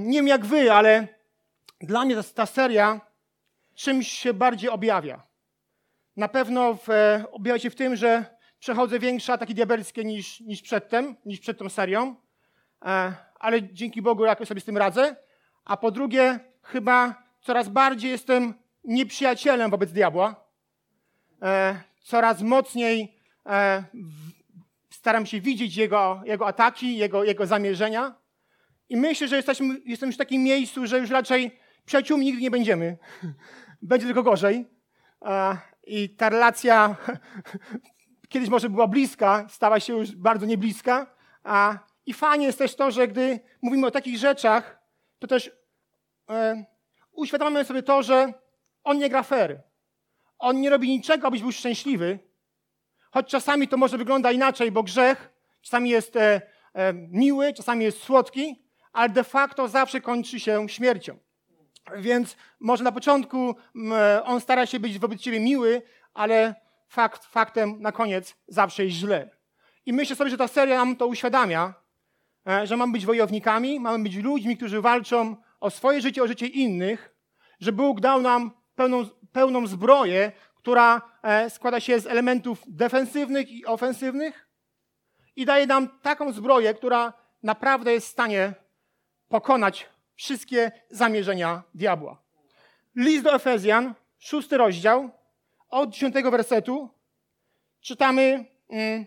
Nie wiem jak wy, ale dla mnie ta, ta seria czymś się bardziej objawia. Na pewno w, e, objawia się w tym, że przechodzę większe ataki diabelskie niż, niż przedtem, niż przed tą serią, e, ale dzięki Bogu jakoś sobie z tym radzę. A po drugie, chyba coraz bardziej jestem nieprzyjacielem wobec diabła. E, coraz mocniej e, w, staram się widzieć jego, jego ataki, jego, jego zamierzenia. I myślę, że jesteśmy, już w takim miejscu, że już raczej przyjaciółmi nigdy nie będziemy. Będzie tylko gorzej. I ta relacja kiedyś może była bliska, stała się już bardzo niebliska. I fajnie jest też to, że gdy mówimy o takich rzeczach, to też e, uświadamiamy sobie to, że on nie gra fair. On nie robi niczego, abyś był szczęśliwy. Choć czasami to może wygląda inaczej, bo grzech czasami jest e, e, miły, czasami jest słodki, ale de facto zawsze kończy się śmiercią. Więc może na początku e, on stara się być wobec ciebie miły, ale fakt, faktem na koniec zawsze jest źle. I myślę sobie, że ta seria nam to uświadamia, e, że mamy być wojownikami, mamy być ludźmi, którzy walczą o swoje życie, o życie innych, że Bóg dał nam pełną, pełną zbroję, która e, składa się z elementów defensywnych i ofensywnych i daje nam taką zbroję, która naprawdę jest w stanie pokonać wszystkie zamierzenia diabła. List do Efezjan, szósty rozdział, od dziesiątego wersetu czytamy mm,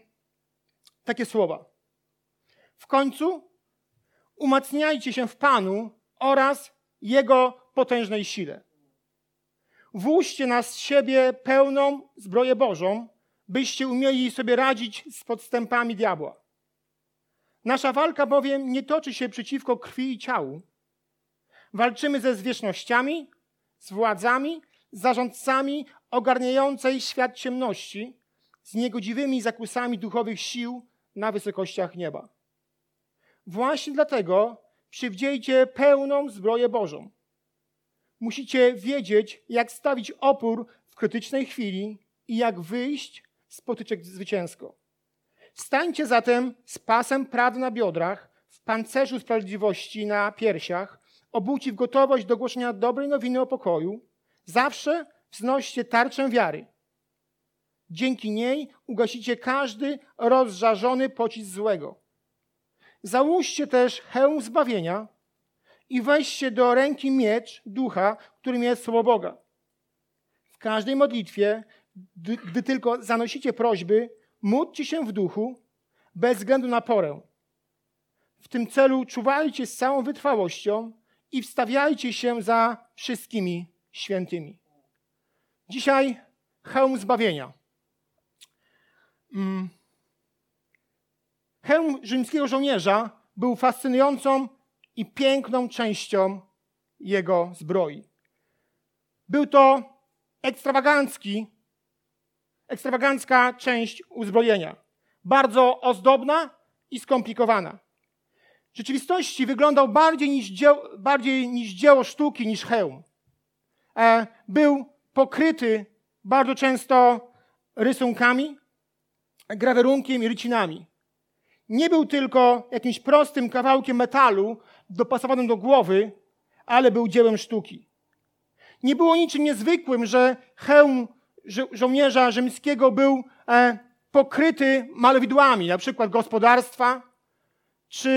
takie słowa. W końcu umacniajcie się w Panu oraz Jego potężnej sile. Włóżcie na siebie pełną zbroję Bożą, byście umieli sobie radzić z podstępami diabła. Nasza walka bowiem nie toczy się przeciwko krwi i ciału. Walczymy ze zwierzchnościami, z władzami, z zarządcami ogarniającej świat ciemności, z niegodziwymi zakusami duchowych sił na wysokościach nieba. Właśnie dlatego przywdziejcie pełną zbroję Bożą. Musicie wiedzieć, jak stawić opór w krytycznej chwili i jak wyjść z potyczek zwycięsko. Stańcie zatem z pasem prawdy na biodrach, w pancerzu sprawiedliwości na piersiach, obuci w gotowość do głoszenia dobrej nowiny o pokoju. Zawsze wznoście tarczę wiary. Dzięki niej ugasicie każdy rozżarzony pocisk złego. Załóżcie też hełm zbawienia i weźcie do ręki miecz ducha, którym jest słowo Boga. W każdej modlitwie, gdy tylko zanosicie prośby, módlcie się w duchu, bez względu na porę. W tym celu czuwajcie z całą wytrwałością i wstawiajcie się za wszystkimi świętymi. Dzisiaj hełm zbawienia. Mm. Hełm rzymskiego żołnierza był fascynującą i piękną częścią jego zbroi. Był to ekstrawagancki, ekstrawagancka część uzbrojenia. Bardzo ozdobna i skomplikowana. W rzeczywistości wyglądał bardziej niż, dzieło, bardziej niż dzieło sztuki, niż hełm. E, był pokryty bardzo często rysunkami, grawerunkiem i rycinami. Nie był tylko jakimś prostym kawałkiem metalu dopasowanym do głowy, ale był dziełem sztuki. Nie było niczym niezwykłym, że hełm żo żołnierza rzymskiego był e, pokryty malowidłami, na przykład gospodarstwa, czy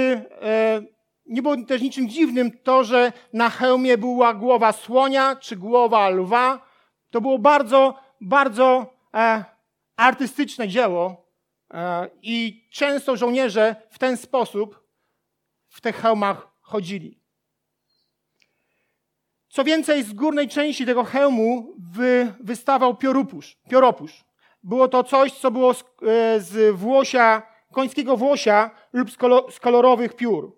e, nie było też niczym dziwnym to, że na hełmie była głowa słonia czy głowa lwa. To było bardzo, bardzo e, artystyczne dzieło e, i często żołnierze w ten sposób w tych hełmach chodzili. Co więcej, z górnej części tego hełmu wy, wystawał piorupusz, pioropusz. Było to coś, co było z, e, z włosia, końskiego włosia lub z, kolor, z kolorowych piór.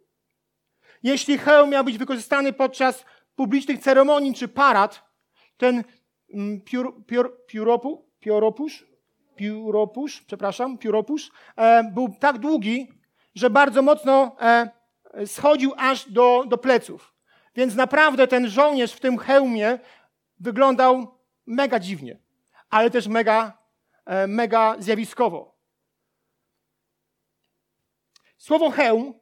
Jeśli hełm miał być wykorzystany podczas publicznych ceremonii czy parad, ten mm, piór, piór, pióropu, pióropusz, pióropusz, przepraszam, pióropusz, e, był tak długi, że bardzo mocno e, schodził aż do, do pleców. Więc naprawdę ten żołnierz w tym hełmie wyglądał mega dziwnie, ale też mega, e, mega zjawiskowo. Słowo hełm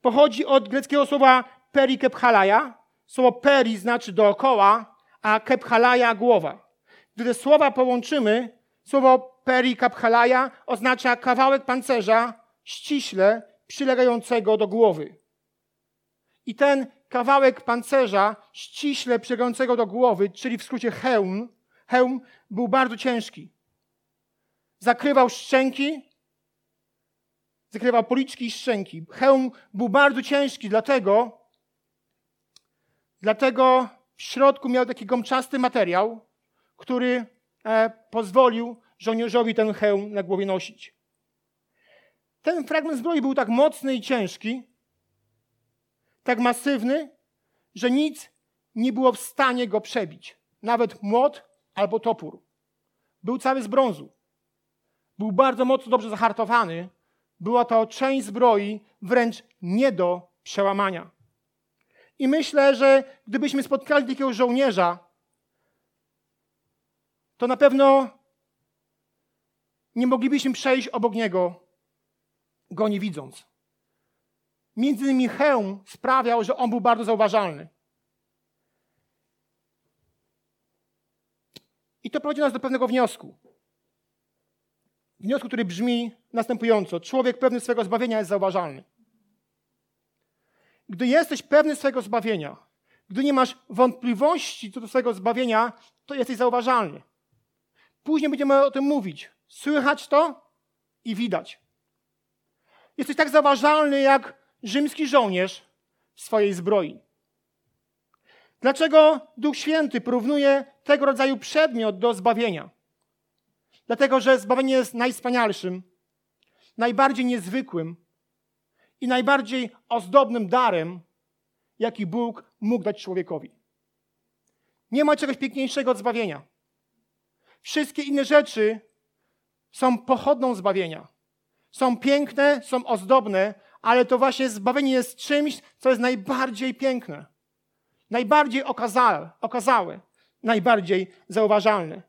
pochodzi od greckiego słowa peri kephalaja. Słowo peri znaczy dookoła, a kephalaja głowa. Gdy te słowa połączymy, słowo peri kephalaja oznacza kawałek pancerza ściśle przylegającego do głowy. I ten kawałek pancerza ściśle przylegającego do głowy, czyli w skrócie hełm, hełm był bardzo ciężki. Zakrywał szczęki, zakrywał policzki i szczęki. Hełm był bardzo ciężki, dlatego, dlatego w środku miał taki gąbczasty materiał, który e, pozwolił żołnierzowi ten hełm na głowie nosić. Ten fragment zbroi był tak mocny i ciężki, masywny, że nic nie było w stanie go przebić. Nawet młot albo topór. Był cały z brązu. Był bardzo mocno dobrze zahartowany. Była to część zbroi wręcz nie do przełamania. I myślę, że gdybyśmy spotkali takiego żołnierza, to na pewno nie moglibyśmy przejść obok niego, go nie widząc. Między innymi hełm sprawiał, że on był bardzo zauważalny. I to prowadzi nas do pewnego wniosku. Wniosku, który brzmi następująco. Człowiek pewny swego zbawienia jest zauważalny. Gdy jesteś pewny swego zbawienia, gdy nie masz wątpliwości co do swojego zbawienia, to jesteś zauważalny. Później będziemy o tym mówić. Słychać to i widać. Jesteś tak zauważalny jak rzymski żołnierz swojej zbroi. Dlaczego Duch Święty porównuje tego rodzaju przedmiot do zbawienia? Dlatego, że zbawienie jest najwspanialszym, najbardziej niezwykłym i najbardziej ozdobnym darem, jaki Bóg mógł dać człowiekowi. Nie ma czegoś piękniejszego od zbawienia. Wszystkie inne rzeczy są pochodną zbawienia. Są piękne, są ozdobne, ale to właśnie zbawienie jest czymś, co jest najbardziej piękne, najbardziej okazałe, okazałe najbardziej zauważalne.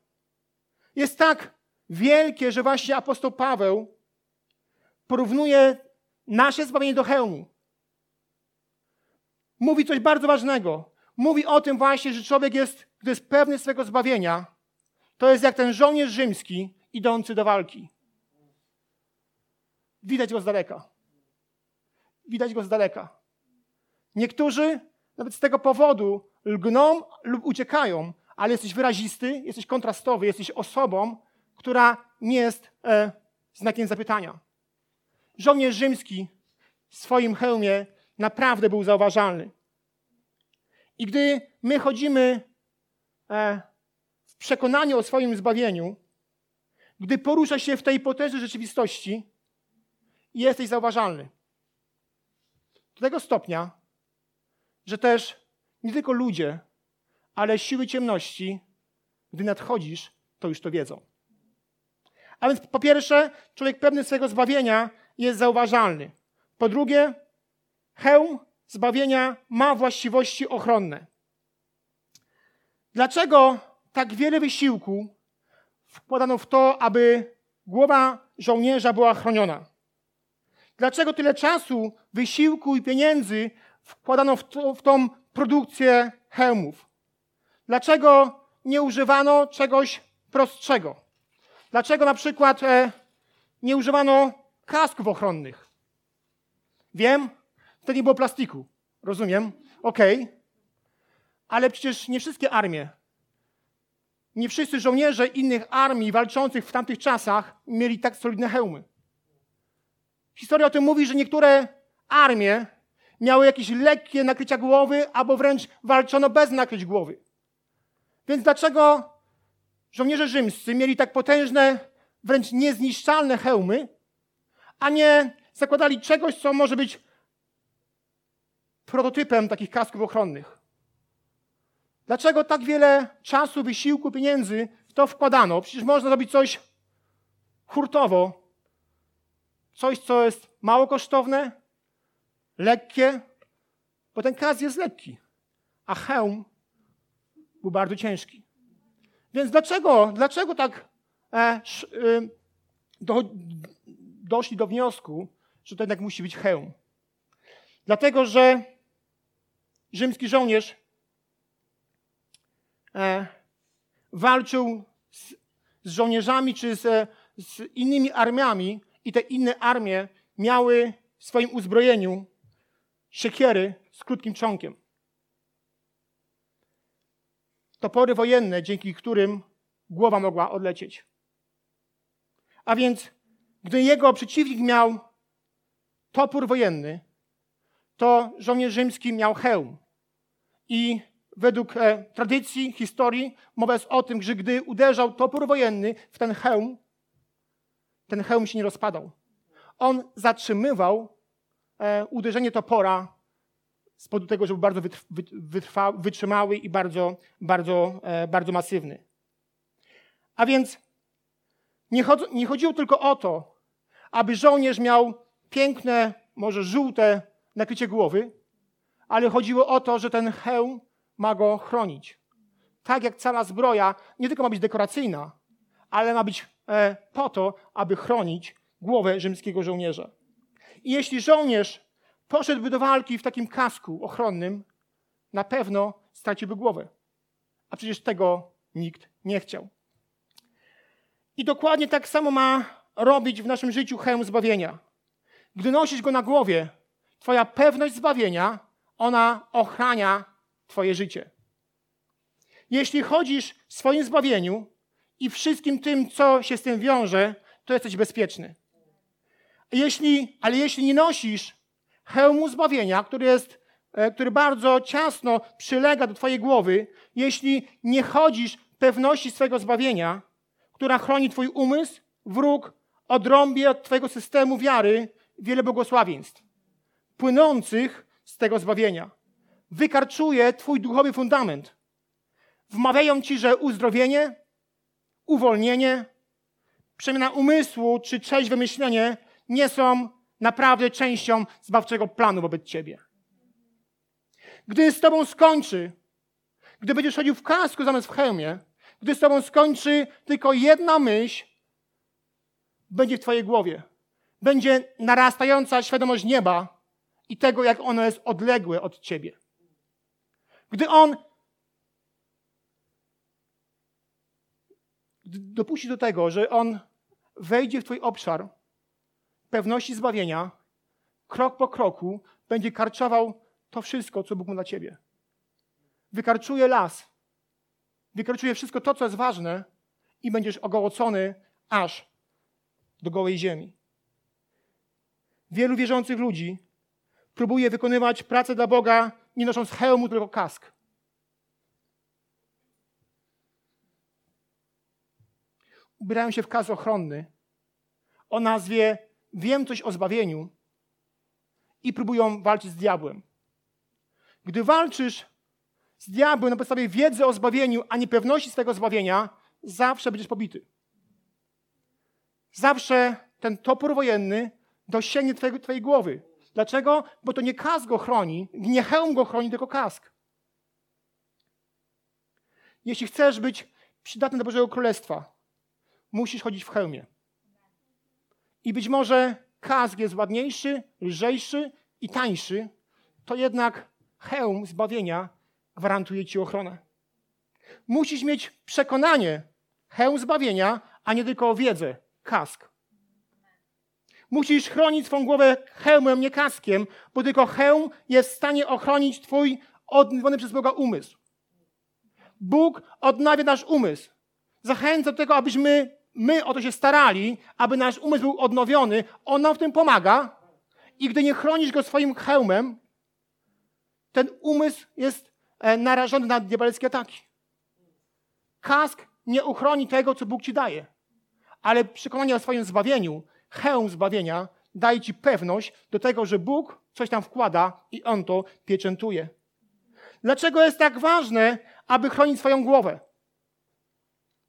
Jest tak wielkie, że właśnie apostoł Paweł porównuje nasze zbawienie do hełmu. Mówi coś bardzo ważnego. Mówi o tym właśnie, że człowiek jest, gdy jest pewny swego zbawienia, to jest jak ten żołnierz rzymski idący do walki. Widać go z daleka. Widać go z daleka. Niektórzy nawet z tego powodu lgną lub uciekają, ale jesteś wyrazisty, jesteś kontrastowy, jesteś osobą, która nie jest e, znakiem zapytania. Żołnierz rzymski w swoim hełmie naprawdę był zauważalny. I gdy my chodzimy e, w przekonaniu o swoim zbawieniu, gdy porusza się w tej potężnej rzeczywistości, jesteś zauważalny. Do tego stopnia, że też nie tylko ludzie, ale siły ciemności, gdy nadchodzisz, to już to wiedzą. A więc po pierwsze, człowiek pewny swojego zbawienia jest zauważalny. Po drugie, hełm zbawienia ma właściwości ochronne. Dlaczego tak wiele wysiłku wkładano w to, aby głowa żołnierza była chroniona? Dlaczego tyle czasu, wysiłku i pieniędzy wkładano w, to, w tą produkcję hełmów? Dlaczego nie używano czegoś prostszego? Dlaczego na przykład e, nie używano kasków ochronnych? Wiem, wtedy nie było plastiku. Rozumiem, okej. Okay. Ale przecież nie wszystkie armie, nie wszyscy żołnierze innych armii walczących w tamtych czasach mieli tak solidne hełmy. Historia o tym mówi, że niektóre armie miały jakieś lekkie nakrycia głowy, albo wręcz walczono bez nakryć głowy. Więc dlaczego żołnierze rzymscy mieli tak potężne, wręcz niezniszczalne hełmy, a nie zakładali czegoś, co może być prototypem takich kasków ochronnych? Dlaczego tak wiele czasu, wysiłku, pieniędzy w to wkładano? Przecież można zrobić coś hurtowo, coś, co jest mało kosztowne, lekkie, bo ten kas jest lekki, a hełm był bardzo ciężki. Więc dlaczego, dlaczego tak e, sz, y, do, doszli do wniosku, że to jednak musi być hełm? Dlatego, że rzymski żołnierz e, walczył z, z żołnierzami czy z, z innymi armiami i te inne armie miały w swoim uzbrojeniu siekiery z krótkim czonkiem. Topory wojenne, dzięki którym głowa mogła odlecieć. A więc, gdy jego przeciwnik miał topór wojenny, to żołnierz rzymski miał hełm. I według e, tradycji, historii, mowa jest o tym, że gdy uderzał topór wojenny w ten hełm, ten hełm się nie rozpadał. On zatrzymywał e, uderzenie topora z powodu tego, że był bardzo wytrwa, wytrzymały i bardzo, bardzo, e, bardzo masywny. A więc nie, chod, nie chodziło tylko o to, aby żołnierz miał piękne, może żółte nakrycie głowy, ale chodziło o to, że ten hełm ma go chronić. Tak jak cała zbroja nie tylko ma być dekoracyjna, ale ma być e, po to, aby chronić głowę rzymskiego żołnierza. I jeśli żołnierz poszedłby do walki w takim kasku ochronnym, na pewno straciłby głowę. A przecież tego nikt nie chciał. I dokładnie tak samo ma robić w naszym życiu hełm zbawienia. Gdy nosisz go na głowie, Twoja pewność zbawienia, ona ochrania Twoje życie. Jeśli chodzisz w swoim zbawieniu i wszystkim tym, co się z tym wiąże, to jesteś bezpieczny. Jeśli, ale jeśli nie nosisz hełmu zbawienia, który jest, e, który bardzo ciasno przylega do Twojej głowy, jeśli nie chodzisz pewności swojego zbawienia, która chroni Twój umysł, wróg odrąbie od Twojego systemu wiary wiele błogosławieństw płynących z tego zbawienia. Wykarczuje Twój duchowy fundament. Wmawiają Ci, że uzdrowienie, uwolnienie, przemiana umysłu czy trzeźwe myślenie nie są naprawdę częścią zbawczego planu wobec Ciebie. Gdy z Tobą skończy, gdy będziesz chodził w kasku zamiast w hełmie, gdy z Tobą skończy tylko jedna myśl, będzie w Twojej głowie. Będzie narastająca świadomość nieba i tego, jak ono jest odległe od Ciebie. Gdy On dopuści do tego, że On wejdzie w Twój obszar pewności zbawienia, krok po kroku będzie karczował to wszystko, co Bóg ma dla Ciebie. Wykarczuje las, wykarczuje wszystko to, co jest ważne i będziesz ogołocony aż do gołej ziemi. Wielu wierzących ludzi próbuje wykonywać pracę dla Boga, nie nosząc hełmu, tylko kask. Ubierają się w kask ochronny o nazwie Wiem coś o zbawieniu i próbują walczyć z diabłem. Gdy walczysz z diabłem na podstawie wiedzy o zbawieniu, a nie pewności swojego zbawienia, zawsze będziesz pobity. Zawsze ten topór wojenny dosięgnie twojej, twojej głowy. Dlaczego? Bo to nie kask go chroni, nie hełm go chroni, tylko kask. Jeśli chcesz być przydatny do Bożego Królestwa, musisz chodzić w hełmie. I być może kask jest ładniejszy, lżejszy i tańszy, to jednak hełm zbawienia gwarantuje ci ochronę. Musisz mieć przekonanie, hełm zbawienia, a nie tylko wiedzę, kask. Musisz chronić swą głowę hełmem, nie kaskiem, bo tylko hełm jest w stanie ochronić twój odnowiony przez Boga umysł. Bóg odnawia nasz umysł. Zachęca do tego, abyśmy my o to się starali, aby nasz umysł był odnowiony. On nam w tym pomaga. I gdy nie chronisz go swoim hełmem, ten umysł jest e, narażony na diabelskie ataki. Kask nie uchroni tego, co Bóg ci daje. Ale przekonanie o swoim zbawieniu hełm zbawienia daje ci pewność do tego, że Bóg coś tam wkłada i On to pieczętuje. Dlaczego jest tak ważne, aby chronić swoją głowę?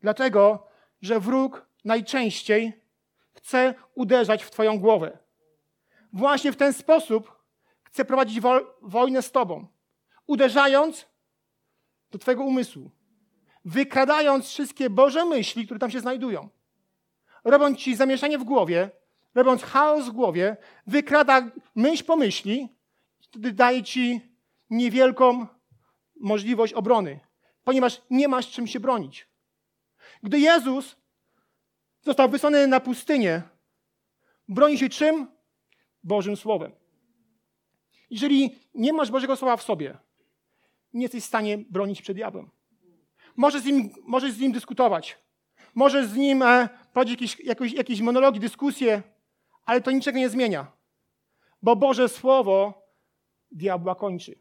Dlatego, że wróg najczęściej chce uderzać w Twoją głowę. Właśnie w ten sposób chce prowadzić wo wojnę z Tobą, uderzając do Twojego umysłu, wykradając wszystkie Boże myśli, które tam się znajdują robiąc ci zamieszanie w głowie, robiąc chaos w głowie, wykrada myśl po myśli, wtedy daje ci niewielką możliwość obrony, ponieważ nie masz czym się bronić. Gdy Jezus został wysłany na pustynię, broni się czym? Bożym Słowem. Jeżeli nie masz Bożego Słowa w sobie, nie jesteś w stanie bronić przed diabłem. Możesz z nim, możesz z nim dyskutować, możesz z nim e, prowadzić jakieś, jakieś, jakieś monologi, dyskusje, ale to niczego nie zmienia, bo Boże Słowo diabła kończy.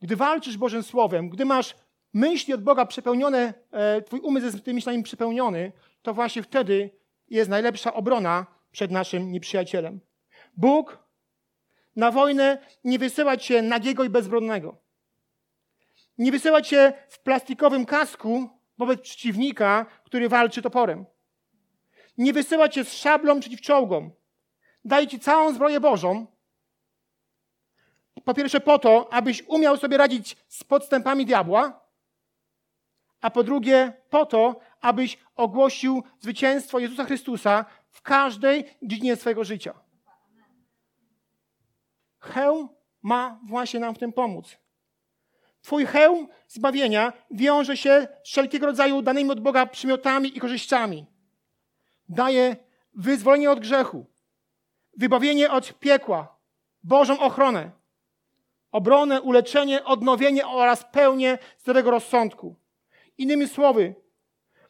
Gdy walczysz Bożym Słowem, gdy masz myśli od Boga przepełnione, e, twój umysł jest tymi myślami przepełniony, to właśnie wtedy jest najlepsza obrona przed naszym nieprzyjacielem. Bóg na wojnę nie wysyła cię nagiego i bezbronnego. Nie wysyła cię w plastikowym kasku wobec przeciwnika, który walczy toporem. Nie wysyła cię z szablą przeciw czołgom. Daje ci całą zbroję Bożą. Po pierwsze po to, abyś umiał sobie radzić z podstępami diabła, a po drugie po to, abyś ogłosił zwycięstwo Jezusa Chrystusa w każdej dziedzinie swojego życia. Hełm ma właśnie nam w tym pomóc. Twój hełm zbawienia wiąże się z wszelkiego rodzaju danymi od Boga przymiotami i korzyściami. Daje wyzwolenie od grzechu, wybawienie od piekła, Bożą ochronę, obronę, uleczenie, odnowienie oraz pełnię zdrowego rozsądku. Innymi słowy,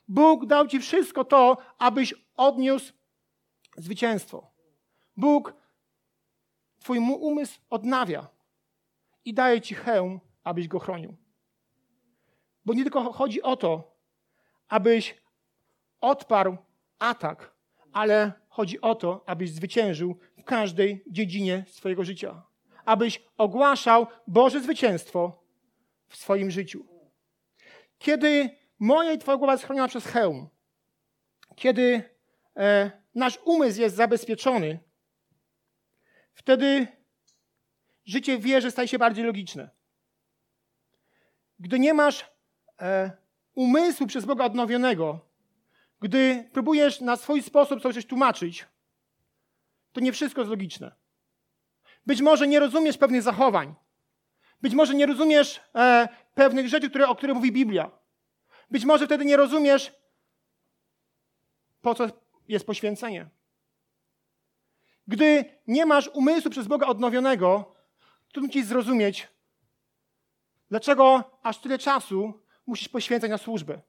Bóg dał Ci wszystko to, abyś odniósł zwycięstwo. Bóg Twój umysł odnawia i daje Ci hełm, abyś go chronił. Bo nie tylko chodzi o to, abyś odparł atak, ale chodzi o to, abyś zwyciężył w każdej dziedzinie swojego życia. Abyś ogłaszał Boże zwycięstwo w swoim życiu. Kiedy moja i Twoja głowa jest chroniona przez hełm, kiedy e, nasz umysł jest zabezpieczony, wtedy życie w wierze staje się bardziej logiczne. Gdy nie masz e, umysłu przez Boga odnowionego, gdy próbujesz na swój sposób coś tłumaczyć, to nie wszystko jest logiczne. Być może nie rozumiesz pewnych zachowań. Być może nie rozumiesz e, pewnych rzeczy, które, o których mówi Biblia. Być może wtedy nie rozumiesz, po co jest poświęcenie. Gdy nie masz umysłu przez Boga odnowionego, trudno ci zrozumieć, dlaczego aż tyle czasu musisz poświęcać na służbę.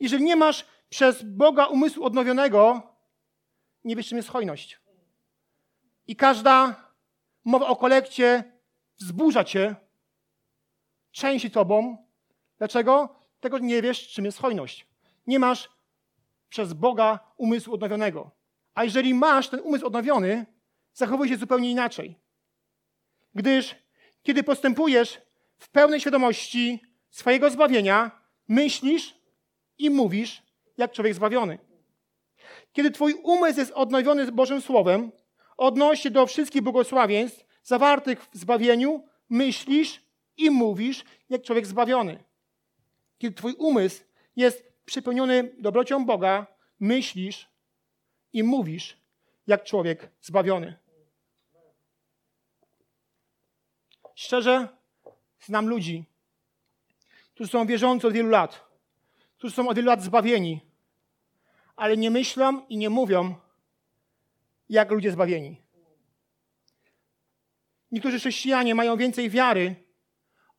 Jeżeli nie masz przez Boga umysłu odnowionego, nie wiesz, czym jest hojność. I każda mowa o kolekcie wzburza cię, części tobą. Dlaczego? Tego nie wiesz, czym jest hojność. Nie masz przez Boga umysłu odnowionego. A jeżeli masz ten umysł odnowiony, zachowuj się zupełnie inaczej. Gdyż kiedy postępujesz w pełnej świadomości swojego zbawienia, myślisz i mówisz jak człowiek zbawiony. Kiedy twój umysł jest odnowiony Bożym Słowem, odnośnie do wszystkich błogosławieństw zawartych w zbawieniu, myślisz i mówisz jak człowiek zbawiony. Kiedy twój umysł jest przepełniony dobrocią Boga, myślisz i mówisz jak człowiek zbawiony. Szczerze, znam ludzi, którzy są wierzący od wielu lat, którzy są od wielu lat zbawieni, ale nie myślą i nie mówią jak ludzie zbawieni. Niektórzy chrześcijanie mają więcej wiary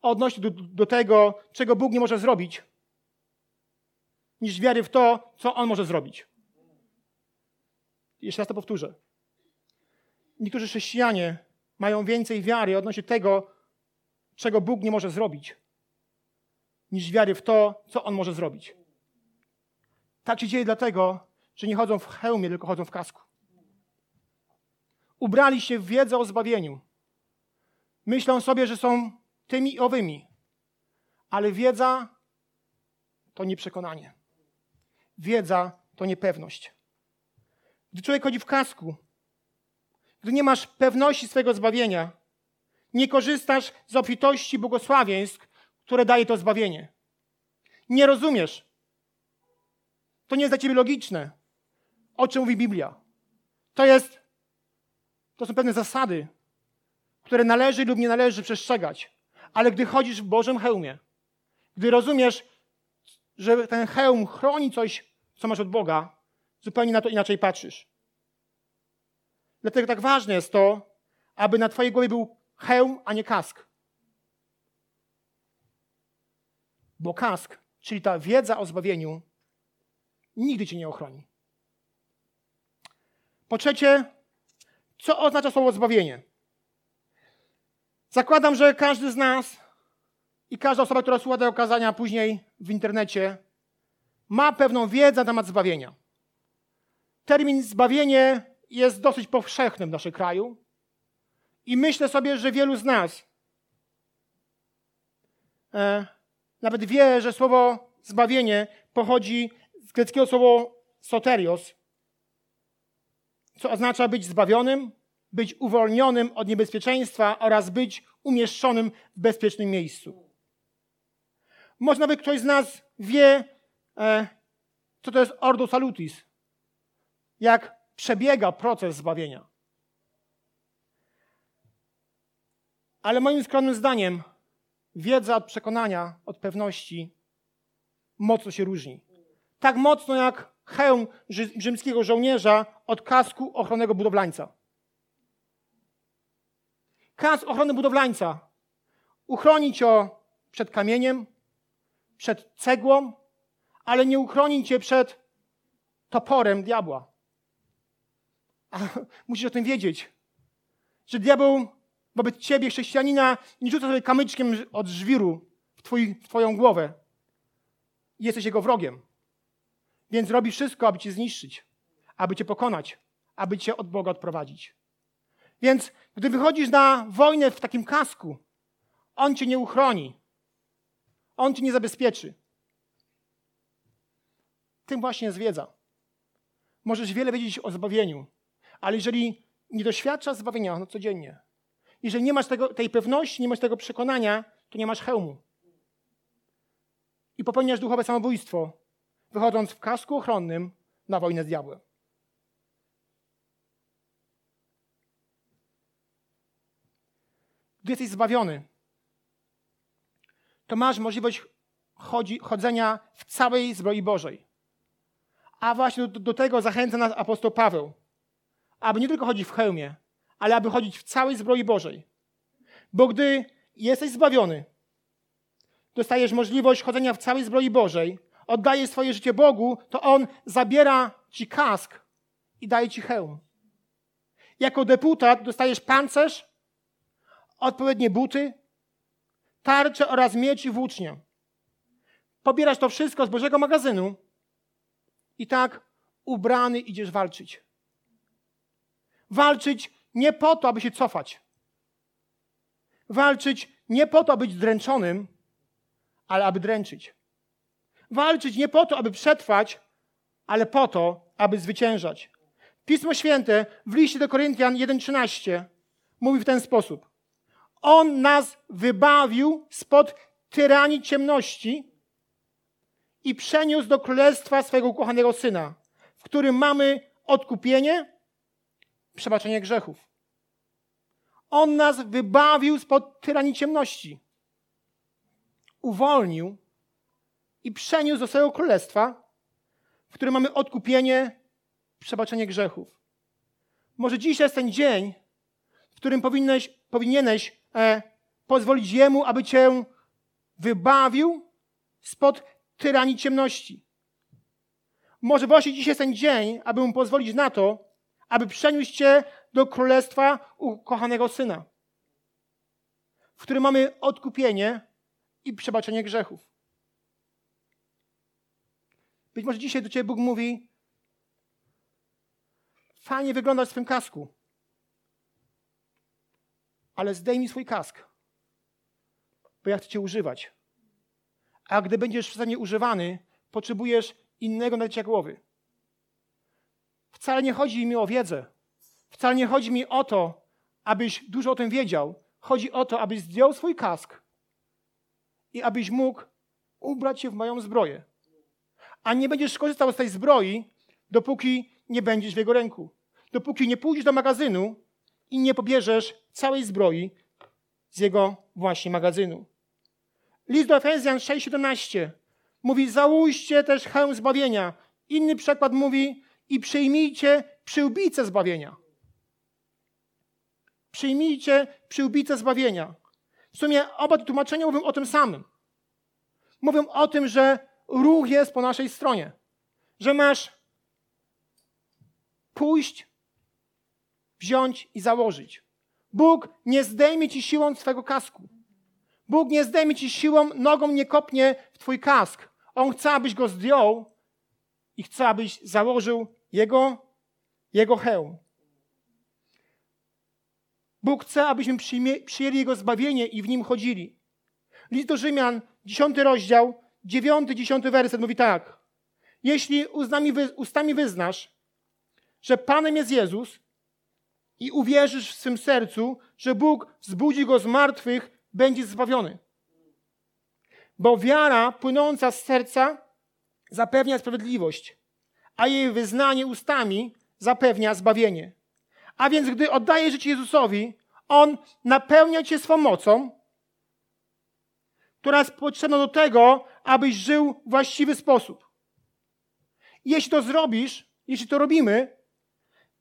odnośnie do, do tego, czego Bóg nie może zrobić, niż wiary w to, co On może zrobić. Jeszcze raz to powtórzę. Niektórzy chrześcijanie mają więcej wiary odnośnie tego, czego Bóg nie może zrobić, niż wiary w to, co On może zrobić. Tak się dzieje dlatego, że nie chodzą w hełmie, tylko chodzą w kasku. Ubrali się w wiedzę o zbawieniu. Myślą sobie, że są tymi i owymi. Ale wiedza to nie przekonanie. Wiedza to niepewność. Gdy człowiek chodzi w kasku, gdy nie masz pewności swojego zbawienia, nie korzystasz z obfitości błogosławieństw, które daje to zbawienie. Nie rozumiesz. To nie jest dla ciebie logiczne, o czym mówi Biblia. To jest, to są pewne zasady, które należy lub nie należy przestrzegać. Ale gdy chodzisz w Bożym hełmie, gdy rozumiesz, że ten hełm chroni coś, co masz od Boga, zupełnie na to inaczej patrzysz. Dlatego tak ważne jest to, aby na Twojej głowie był hełm, a nie kask. Bo kask, czyli ta wiedza o zbawieniu, nigdy Cię nie ochroni. Po trzecie, co oznacza słowo zbawienie? Zakładam, że każdy z nas i każda osoba, która słucha tego okazania później w internecie, ma pewną wiedzę na temat zbawienia. Termin zbawienie jest dosyć powszechny w naszym kraju i myślę sobie, że wielu z nas e, nawet wie, że słowo zbawienie pochodzi z greckiego słowa soterios, co oznacza być zbawionym, być uwolnionym od niebezpieczeństwa oraz być umieszczonym w bezpiecznym miejscu. Może nawet ktoś z nas wie, e, co to jest ordo salutis, jak przebiega proces zbawienia. Ale moim skromnym zdaniem wiedza od przekonania, od pewności mocno się różni. Tak mocno jak hełm rzymskiego żołnierza od kasku ochronnego budowlańca. Kask ochrony budowlańca uchroni cię przed kamieniem, przed cegłą, ale nie uchroni cię przed toporem diabła. A musisz o tym wiedzieć, że diabeł wobec ciebie, chrześcijanina, nie rzuca sobie kamyczkiem od żwiru w, twój, w twoją głowę. Jesteś jego wrogiem. Więc robi wszystko, aby cię zniszczyć, aby cię pokonać, aby cię od Boga odprowadzić. Więc gdy wychodzisz na wojnę w takim kasku, on cię nie uchroni. On cię nie zabezpieczy. Tym właśnie jest wiedza. Możesz wiele wiedzieć o zbawieniu, ale jeżeli nie doświadczasz zbawienia no codziennie, jeżeli nie masz tego, tej pewności, nie masz tego przekonania, to nie masz hełmu. I popełniasz duchowe samobójstwo, wychodząc w kasku ochronnym na wojnę z diabłem. Gdy jesteś zbawiony, to masz możliwość chodzi, chodzenia w całej zbroi Bożej. A właśnie do, do tego zachęca nas apostoł Paweł, aby nie tylko chodzić w hełmie, ale aby chodzić w całej zbroi Bożej. Bo gdy jesteś zbawiony, dostajesz możliwość chodzenia w całej zbroi Bożej, oddajesz swoje życie Bogu, to On zabiera ci kask i daje ci hełm. Jako deputat dostajesz pancerz, odpowiednie buty, tarczę oraz miecz i włócznię. Pobierasz to wszystko z Bożego magazynu i tak ubrany idziesz walczyć. Walczyć nie po to, aby się cofać. Walczyć nie po to, aby być dręczonym, ale aby dręczyć. Walczyć nie po to, aby przetrwać, ale po to, aby zwyciężać. Pismo Święte w liście do Koryntian 1,13 mówi w ten sposób. On nas wybawił spod tyranii ciemności i przeniósł do królestwa swego ukochanego Syna, w którym mamy odkupienie, przebaczenie grzechów. On nas wybawił spod tyranii ciemności. Uwolnił i przeniósł do swojego królestwa, w którym mamy odkupienie, przebaczenie grzechów. Może dziś jest ten dzień, w którym powinieneś, powinieneś e, pozwolić Jemu, aby Cię wybawił spod tyranii ciemności. Może właśnie dziś jest ten dzień, aby Mu pozwolić na to, aby przeniósł Cię do królestwa ukochanego Syna, w którym mamy odkupienie i przebaczenie grzechów. Być może dzisiaj do Ciebie Bóg mówi, fajnie wyglądasz w swym kasku, ale zdejmij swój kask, bo ja chcę Cię używać. A gdy będziesz przeze mnie używany, potrzebujesz innego nadzienia głowy. Wcale nie chodzi mi o wiedzę. Wcale nie chodzi mi o to, abyś dużo o tym wiedział. Chodzi o to, abyś zdjął swój kask i abyś mógł ubrać się w moją zbroję. A nie będziesz korzystał z tej zbroi, dopóki nie będziesz w jego ręku. Dopóki nie pójdziesz do magazynu i nie pobierzesz całej zbroi z jego właśnie magazynu. List do Efezjan 6,17 mówi: Załóżcie też hełm zbawienia. Inny przykład mówi: I przyjmijcie przyłbicę zbawienia. Przyjmijcie przyłbicę zbawienia. W sumie oba te tłumaczenia mówią o tym samym. Mówią o tym, że ruch jest po naszej stronie. Że masz pójść, wziąć i założyć. Bóg nie zdejmie ci siłą swego kasku. Bóg nie zdejmie ci siłą, nogą nie kopnie w twój kask. On chce, abyś go zdjął i chce, abyś założył jego, jego hełm. Bóg chce, abyśmy przyjęli Jego zbawienie i w nim chodzili. List do Rzymian, 10 rozdział, 9-10 werset mówi tak. Jeśli ustami wyznasz, że Panem jest Jezus i uwierzysz w swym sercu, że Bóg wzbudzi Go z martwych, będziesz zbawiony. Bo wiara płynąca z serca zapewnia sprawiedliwość, a jej wyznanie ustami zapewnia zbawienie. A więc, gdy oddajesz życie Jezusowi, On napełnia cię swą mocą, która jest potrzebna do tego, abyś żył w właściwy sposób. Jeśli to zrobisz, jeśli to robimy,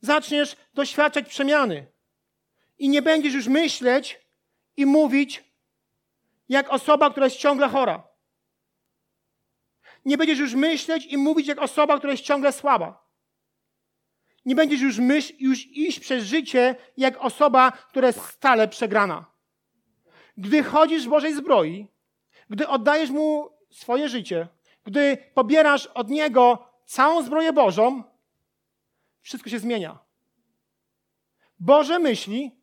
zaczniesz doświadczać przemiany. I nie będziesz już myśleć i mówić jak osoba, która jest ciągle chora. Nie będziesz już myśleć i mówić jak osoba, która jest ciągle słaba. Nie będziesz już, myśl, już iść przez życie jak osoba, która jest stale przegrana. Gdy chodzisz w Bożej zbroi, gdy oddajesz Mu swoje życie, gdy pobierasz od Niego całą zbroję Bożą, wszystko się zmienia. Boże myśli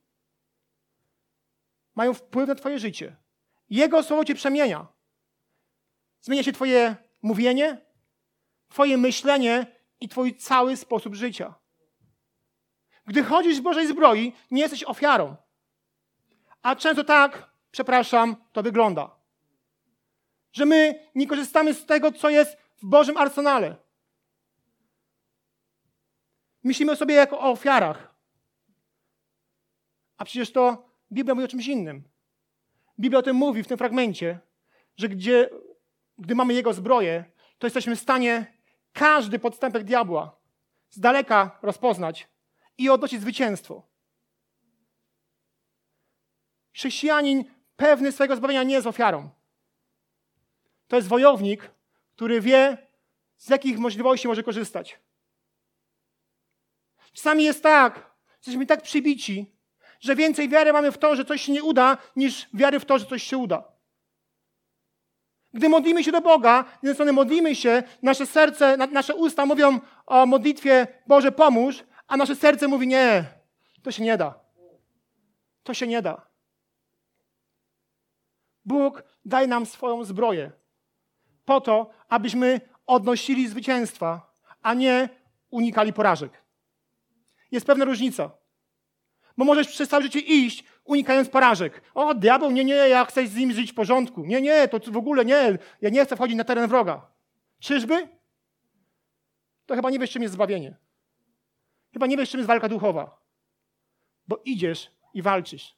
mają wpływ na Twoje życie. Jego słowo Cię przemienia. Zmienia się Twoje mówienie, Twoje myślenie i Twój cały sposób życia. Gdy chodzisz w Bożej zbroi, nie jesteś ofiarą. A często tak, przepraszam, to wygląda. Że my nie korzystamy z tego, co jest w Bożym arsenale. Myślimy sobie jako o ofiarach. A przecież to Biblia mówi o czymś innym. Biblia o tym mówi w tym fragmencie, że gdzie, gdy mamy Jego zbroję, to jesteśmy w stanie każdy podstępek diabła z daleka rozpoznać i odnosić zwycięstwo. Chrześcijanin pewny swojego zbawienia nie jest ofiarą. To jest wojownik, który wie, z jakich możliwości może korzystać. Czasami jest tak, jesteśmy tak przybici, że więcej wiary mamy w to, że coś się nie uda, niż wiary w to, że coś się uda. Gdy modlimy się do Boga, z jednej strony modlimy się, nasze serce, nasze usta mówią o modlitwie Boże pomóż, a nasze serce mówi nie, to się nie da. To się nie da. Bóg daj nam swoją zbroję po to, abyśmy odnosili zwycięstwa, a nie unikali porażek. Jest pewna różnica. Bo możesz przez całe życie iść, unikając porażek. O, diabeł, nie, nie, ja chcę z nim żyć w porządku. Nie, nie, to w ogóle nie, ja nie chcę wchodzić na teren wroga. Czyżby? To chyba nie wiesz, czym jest zbawienie. Chyba nie wiesz, czym jest walka duchowa. Bo idziesz i walczysz.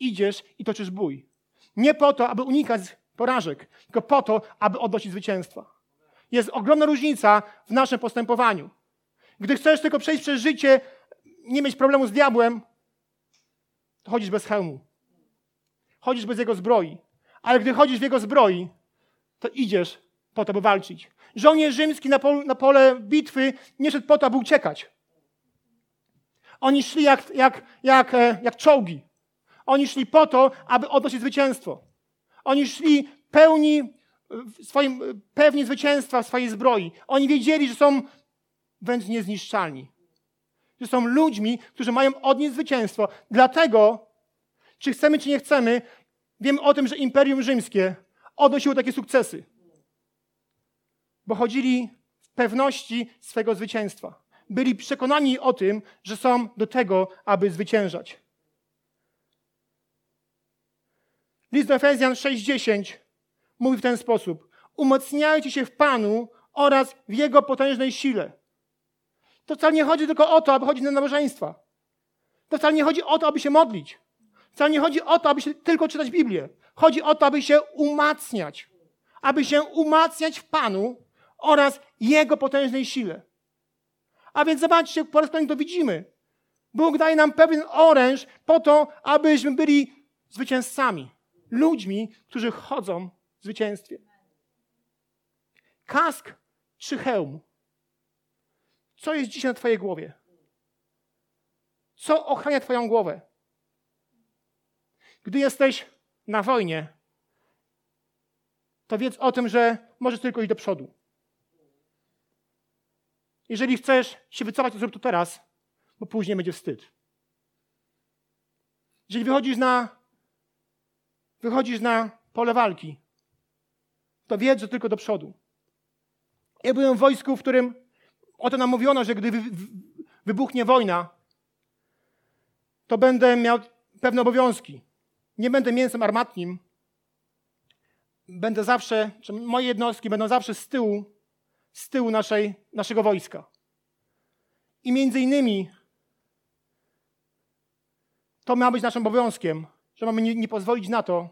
Idziesz i toczysz bój. Nie po to, aby unikać porażek, tylko po to, aby odnosić zwycięstwa. Jest ogromna różnica w naszym postępowaniu. Gdy chcesz tylko przejść przez życie, nie mieć problemu z diabłem, to chodzisz bez hełmu. Chodzisz bez jego zbroi. Ale gdy chodzisz w jego zbroi, to idziesz po to, by walczyć. Żołnierz rzymski na, pol, na pole bitwy nie szedł po to, aby uciekać. Oni szli jak, jak, jak, e, jak czołgi. Oni szli po to, aby odnosić zwycięstwo. Oni szli pełni swoim, pewni zwycięstwa w swojej zbroi. Oni wiedzieli, że są wręcz niezniszczalni. Że są ludźmi, którzy mają odnieść zwycięstwo. Dlatego, czy chcemy, czy nie chcemy, wiemy o tym, że Imperium Rzymskie odnosiło takie sukcesy. Bo chodzili w pewności swego zwycięstwa byli przekonani o tym, że są do tego, aby zwyciężać. List do Efezjan 6:10 mówi w ten sposób: Umocniajcie się w Panu oraz w Jego potężnej sile. To wcale nie chodzi tylko o to, aby chodzić na nabożeństwa. To wcale nie chodzi o to, aby się modlić. Wcale nie chodzi o to, aby się tylko czytać Biblię. Chodzi o to, aby się umacniać. Aby się umacniać w Panu oraz Jego potężnej sile. A więc zobaczcie, po raz kolejny to widzimy. Bóg daje nam pewien oręż po to, abyśmy byli zwycięzcami. Ludźmi, którzy chodzą w zwycięstwie. Kask czy hełm? Co jest dzisiaj na Twojej głowie? Co ochrania Twoją głowę? Gdy jesteś na wojnie, to wiedz o tym, że możesz tylko iść do przodu. Jeżeli chcesz się wycofać, to zrób to teraz, bo później będzie wstyd. Jeżeli wychodzisz na, wychodzisz na pole walki, to wiedz, że tylko do przodu. Ja byłem w wojsku, w którym o nam mówiono, że gdy wybuchnie wojna, to będę miał pewne obowiązki. Nie będę mięsem armatnim. Będę zawsze, czy moje jednostki będą zawsze z tyłu, z tyłu naszej, naszego wojska. I między innymi to ma być naszym obowiązkiem, że mamy nie, nie pozwolić na to,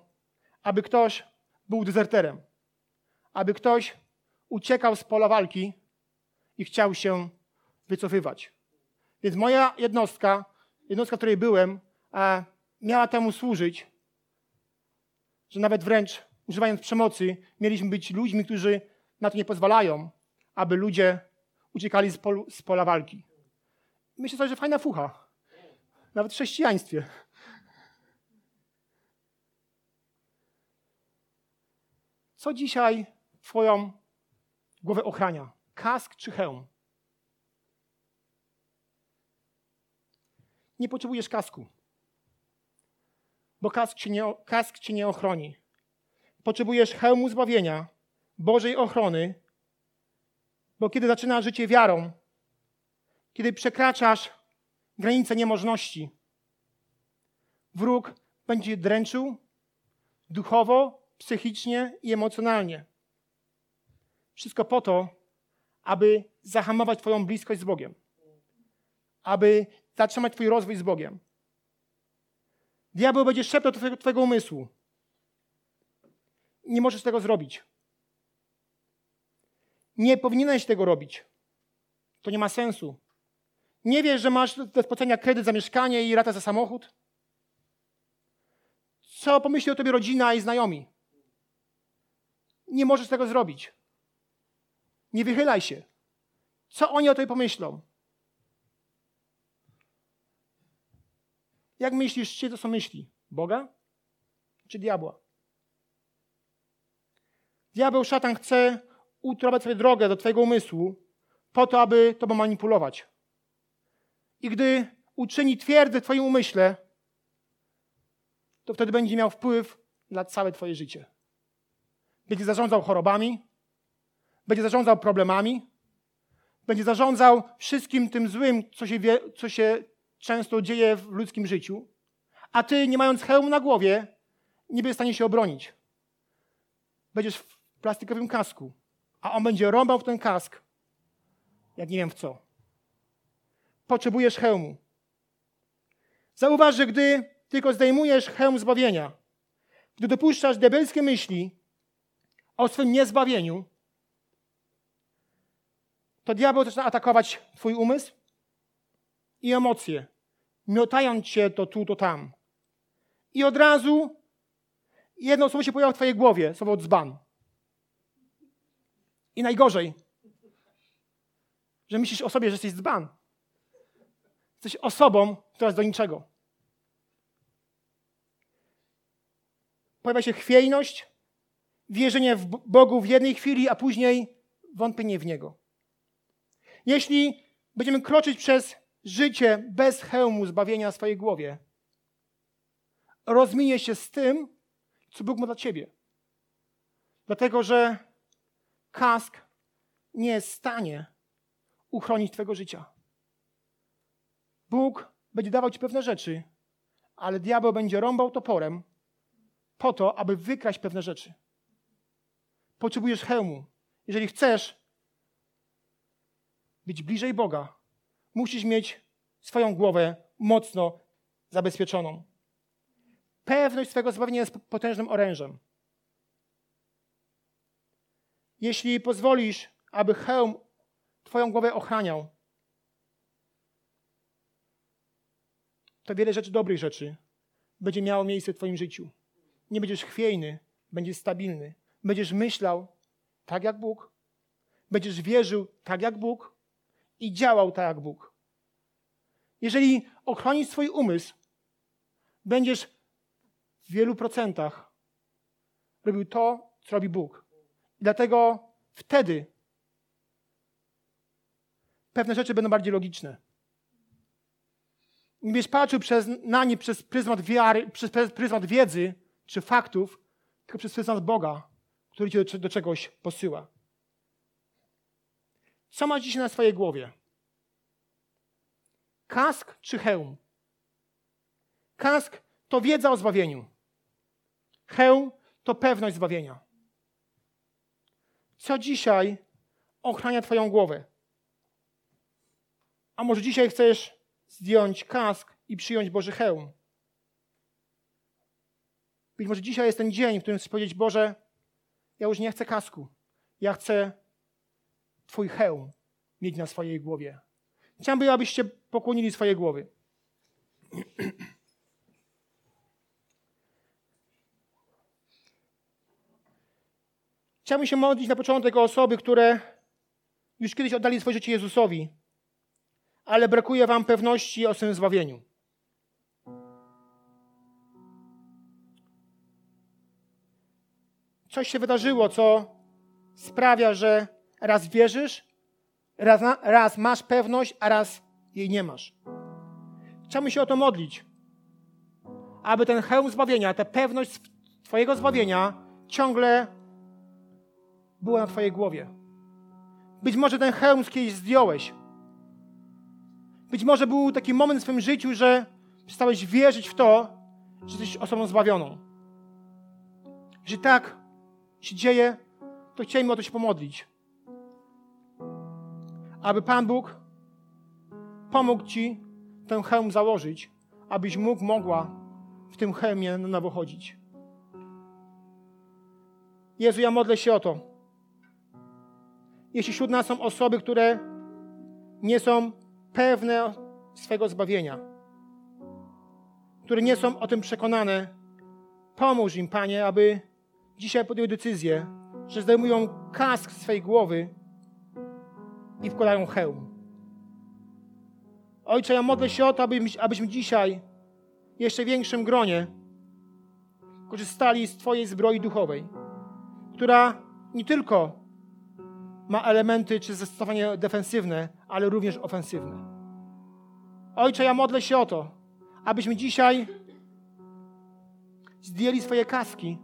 aby ktoś był dezerterem, aby ktoś uciekał z pola walki i chciał się wycofywać. Więc moja jednostka, jednostka, w której byłem, miała temu służyć, że nawet wręcz używając przemocy, mieliśmy być ludźmi, którzy na to nie pozwalają, aby ludzie uciekali z, pol, z pola walki. Myślę sobie, że fajna fucha. Nawet w chrześcijaństwie. Co dzisiaj Twoją głowę ochrania? Kask czy hełm? Nie potrzebujesz kasku, bo kask cię nie, kask cię nie ochroni. Potrzebujesz hełmu zbawienia, Bożej ochrony, bo kiedy zaczynasz życie wiarą, kiedy przekraczasz granice niemożności, wróg będzie dręczył duchowo, psychicznie i emocjonalnie. Wszystko po to, aby zahamować Twoją bliskość z Bogiem, aby zatrzymać Twój rozwój z Bogiem. Diabeł będzie szeptał twojego, twojego umysłu. Nie możesz tego zrobić. Nie powinieneś tego robić. To nie ma sensu. Nie wiesz, że masz do spłacenia kredyt za mieszkanie i rata za samochód? Co pomyśli o tobie rodzina i znajomi? Nie możesz tego zrobić. Nie wychylaj się. Co oni o tobie pomyślą? Jak myślisz, czy to są myśli? Boga czy diabła? Diabeł, szatan chce utrwać sobie drogę do twojego umysłu po to, aby tobą manipulować. I gdy uczyni twierdzę w twoim umyśle, to wtedy będzie miał wpływ na całe twoje życie. Będzie zarządzał chorobami, będzie zarządzał problemami, będzie zarządzał wszystkim tym złym, co się, wie, co się często dzieje w ludzkim życiu, a ty, nie mając hełmu na głowie, nie będziesz w stanie się obronić. Będziesz w plastikowym kasku, a on będzie rąbał w ten kask, jak nie wiem w co. Potrzebujesz hełmu. Zauważ, że gdy tylko zdejmujesz hełm zbawienia, gdy dopuszczasz diabelskie myśli o swym niezbawieniu, to diabeł zaczyna atakować twój umysł i emocje, miotając cię to tu, to tam. I od razu jedno słowo się pojawia w twojej głowie, słowo dzban. I najgorzej, że myślisz o sobie, że jesteś dzban. Jesteś osobą, która jest do niczego. Pojawia się chwiejność, wierzenie w Bogu w jednej chwili, a później wątpienie w Niego. Jeśli będziemy kroczyć przez życie bez hełmu zbawienia w swojej głowie, rozminie się z tym, co Bóg ma dla ciebie. Dlatego, że kask nie jest w stanie uchronić twojego życia. Bóg będzie dawał ci pewne rzeczy, ale diabeł będzie rąbał toporem po to, aby wykraść pewne rzeczy. Potrzebujesz hełmu. Jeżeli chcesz być bliżej Boga, musisz mieć swoją głowę mocno zabezpieczoną. Pewność swego zbawienia jest potężnym orężem. Jeśli pozwolisz, aby hełm Twoją głowę ochraniał, to wiele rzeczy, dobrych rzeczy, będzie miało miejsce w Twoim życiu. Nie będziesz chwiejny, będziesz stabilny. Będziesz myślał tak jak Bóg, będziesz wierzył tak jak Bóg i działał tak jak Bóg. Jeżeli ochronisz swój umysł, będziesz w wielu procentach robił to, co robi Bóg. I dlatego wtedy pewne rzeczy będą bardziej logiczne. Nie będziesz patrzył przez, na nie przez pryzmat wiary, przez pryzmat wiedzy czy faktów, tylko przez pryzmat Boga, który cię do, do czegoś posyła. Co masz dzisiaj na swojej głowie? Kask czy hełm? Kask to wiedza o zbawieniu. Hełm to pewność zbawienia. Co dzisiaj ochrania Twoją głowę? A może dzisiaj chcesz zdjąć kask i przyjąć Boży hełm? Być może dzisiaj jest ten dzień, w którym chcesz powiedzieć: Boże, ja już nie chcę kasku. Ja chcę Twój hełm mieć na swojej głowie. Chciałbym, abyście pokłonili swoje głowy. Chciałbym się modlić na początek o osoby, które już kiedyś oddali swoje życie Jezusowi, ale brakuje wam pewności o swym zbawieniu. Coś się wydarzyło, co sprawia, że raz wierzysz, raz, raz masz pewność, a raz jej nie masz. Chciałbym się o to modlić, aby ten hełm zbawienia, ta pewność Twojego zbawienia ciągle była na Twojej głowie. Być może ten hełm kiedyś zdjąłeś. Być może był taki moment w swoim życiu, że przestałeś wierzyć w to, że jesteś osobą zbawioną. Że tak się dzieje, to chcielibyśmy o to się pomodlić. Aby Pan Bóg pomógł Ci ten hełm założyć, abyś mógł, mogła w tym hełmie na nowo chodzić. Jezu, ja modlę się o to. Jeśli wśród nas są osoby, które nie są pewne swego zbawienia, które nie są o tym przekonane, pomóż im, Panie, aby dzisiaj podjęły decyzję, że zdejmują kask z swej głowy i wkładają hełm. Ojcze, ja modlę się o to, abyśmy dzisiaj w jeszcze większym gronie korzystali z Twojej zbroi duchowej, która nie tylko ma elementy czy zastosowanie defensywne, ale również ofensywne. Ojcze, ja modlę się o to, abyśmy dzisiaj zdjęli swoje kaski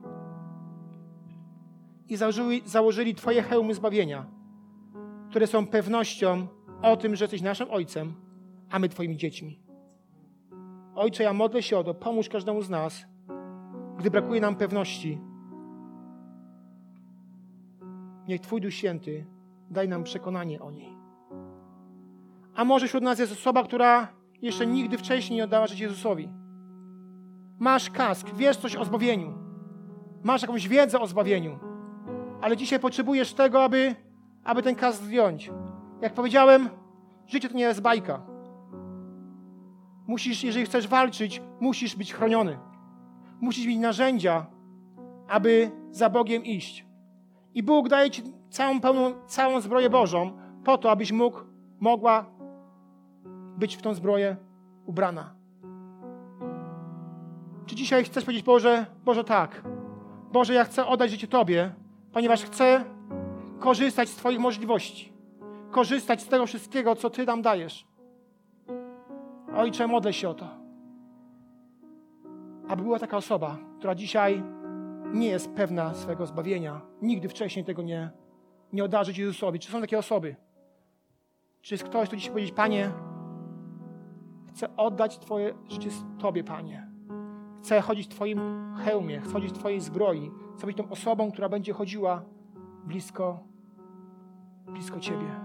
i założyli, założyli Twoje hełmy zbawienia, które są pewnością o tym, że jesteś naszym Ojcem, a my Twoimi dziećmi. Ojcze, ja modlę się o to, pomóż każdemu z nas, gdy brakuje nam pewności. Niech Twój Duch Święty daj nam przekonanie o niej. A może wśród nas jest osoba, która jeszcze nigdy wcześniej nie oddała życia Jezusowi. Masz kask, wiesz coś o zbawieniu. Masz jakąś wiedzę o zbawieniu. Ale dzisiaj potrzebujesz tego, aby, aby ten kask zdjąć. Jak powiedziałem, życie to nie jest bajka. Musisz, jeżeli chcesz walczyć, musisz być chroniony. Musisz mieć narzędzia, aby za Bogiem iść. I Bóg daje ci całą pełną, całą zbroję Bożą po to, abyś mógł, mogła być w tą zbroję ubrana. Czy dzisiaj chcesz powiedzieć, Boże, Boże tak, Boże, ja chcę oddać życie Tobie, ponieważ chcę korzystać z Twoich możliwości, korzystać z tego wszystkiego, co Ty nam dajesz. Ojcze, modlę się o to, aby była taka osoba, która dzisiaj nie jest pewna swego zbawienia, nigdy wcześniej tego nie, nie odarzyć Jezusowi. Czy są takie osoby? Czy jest ktoś, kto dziś powiedzieć, Panie, chcę oddać Twoje życie Tobie, Panie. Chcę chodzić w Twoim hełmie, chcę chodzić w Twojej zbroi. Chcę być tą osobą, która będzie chodziła blisko, blisko Ciebie.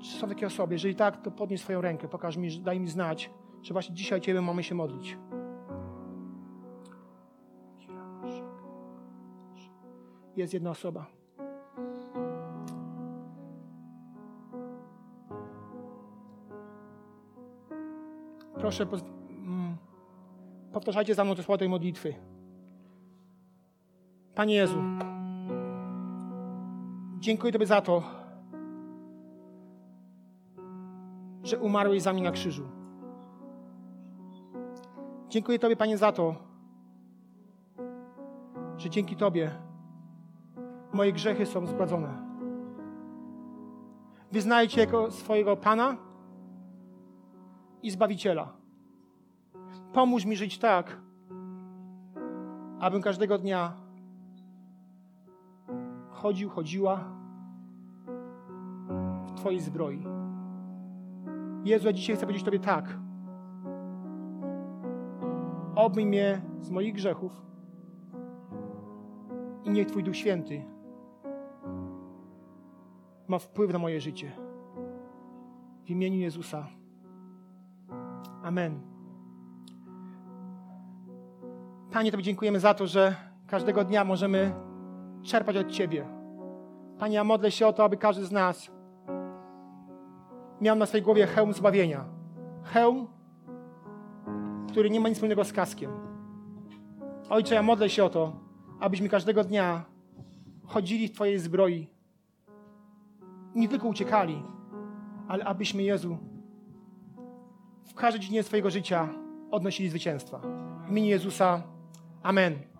Czy są takie osoby? Jeżeli tak, to podnieś swoją rękę, pokaż mi, daj mi znać, że właśnie dzisiaj Ciebie mamy się modlić. Jest jedna osoba. Proszę, mm, powtarzajcie za mną te słowa tej modlitwy. Panie Jezu, dziękuję Tobie za to, że umarłeś za mnie na krzyżu. Dziękuję Tobie, Panie, za to, że dzięki Tobie moje grzechy są zgładzone. Wyznaję Cię jako swojego Pana i Zbawiciela. Pomóż mi żyć tak, abym każdego dnia chodził, chodziła w Twojej zbroi. Jezu, ja dzisiaj chcę powiedzieć Tobie tak. Obmyj mnie z moich grzechów i niech Twój Duch Święty ma wpływ na moje życie. W imieniu Jezusa. Amen. Panie, Tobie dziękujemy za to, że każdego dnia możemy czerpać od Ciebie. Panie, ja modlę się o to, aby każdy z nas miał na swojej głowie hełm zbawienia. Hełm, który nie ma nic wspólnego z kaskiem. Ojcze, ja modlę się o to, abyśmy każdego dnia chodzili w Twojej zbroi. Nie tylko uciekali, ale abyśmy, Jezu, w każdej dziedzinie swojego życia odnosili zwycięstwa. W imieniu Jezusa. Amen.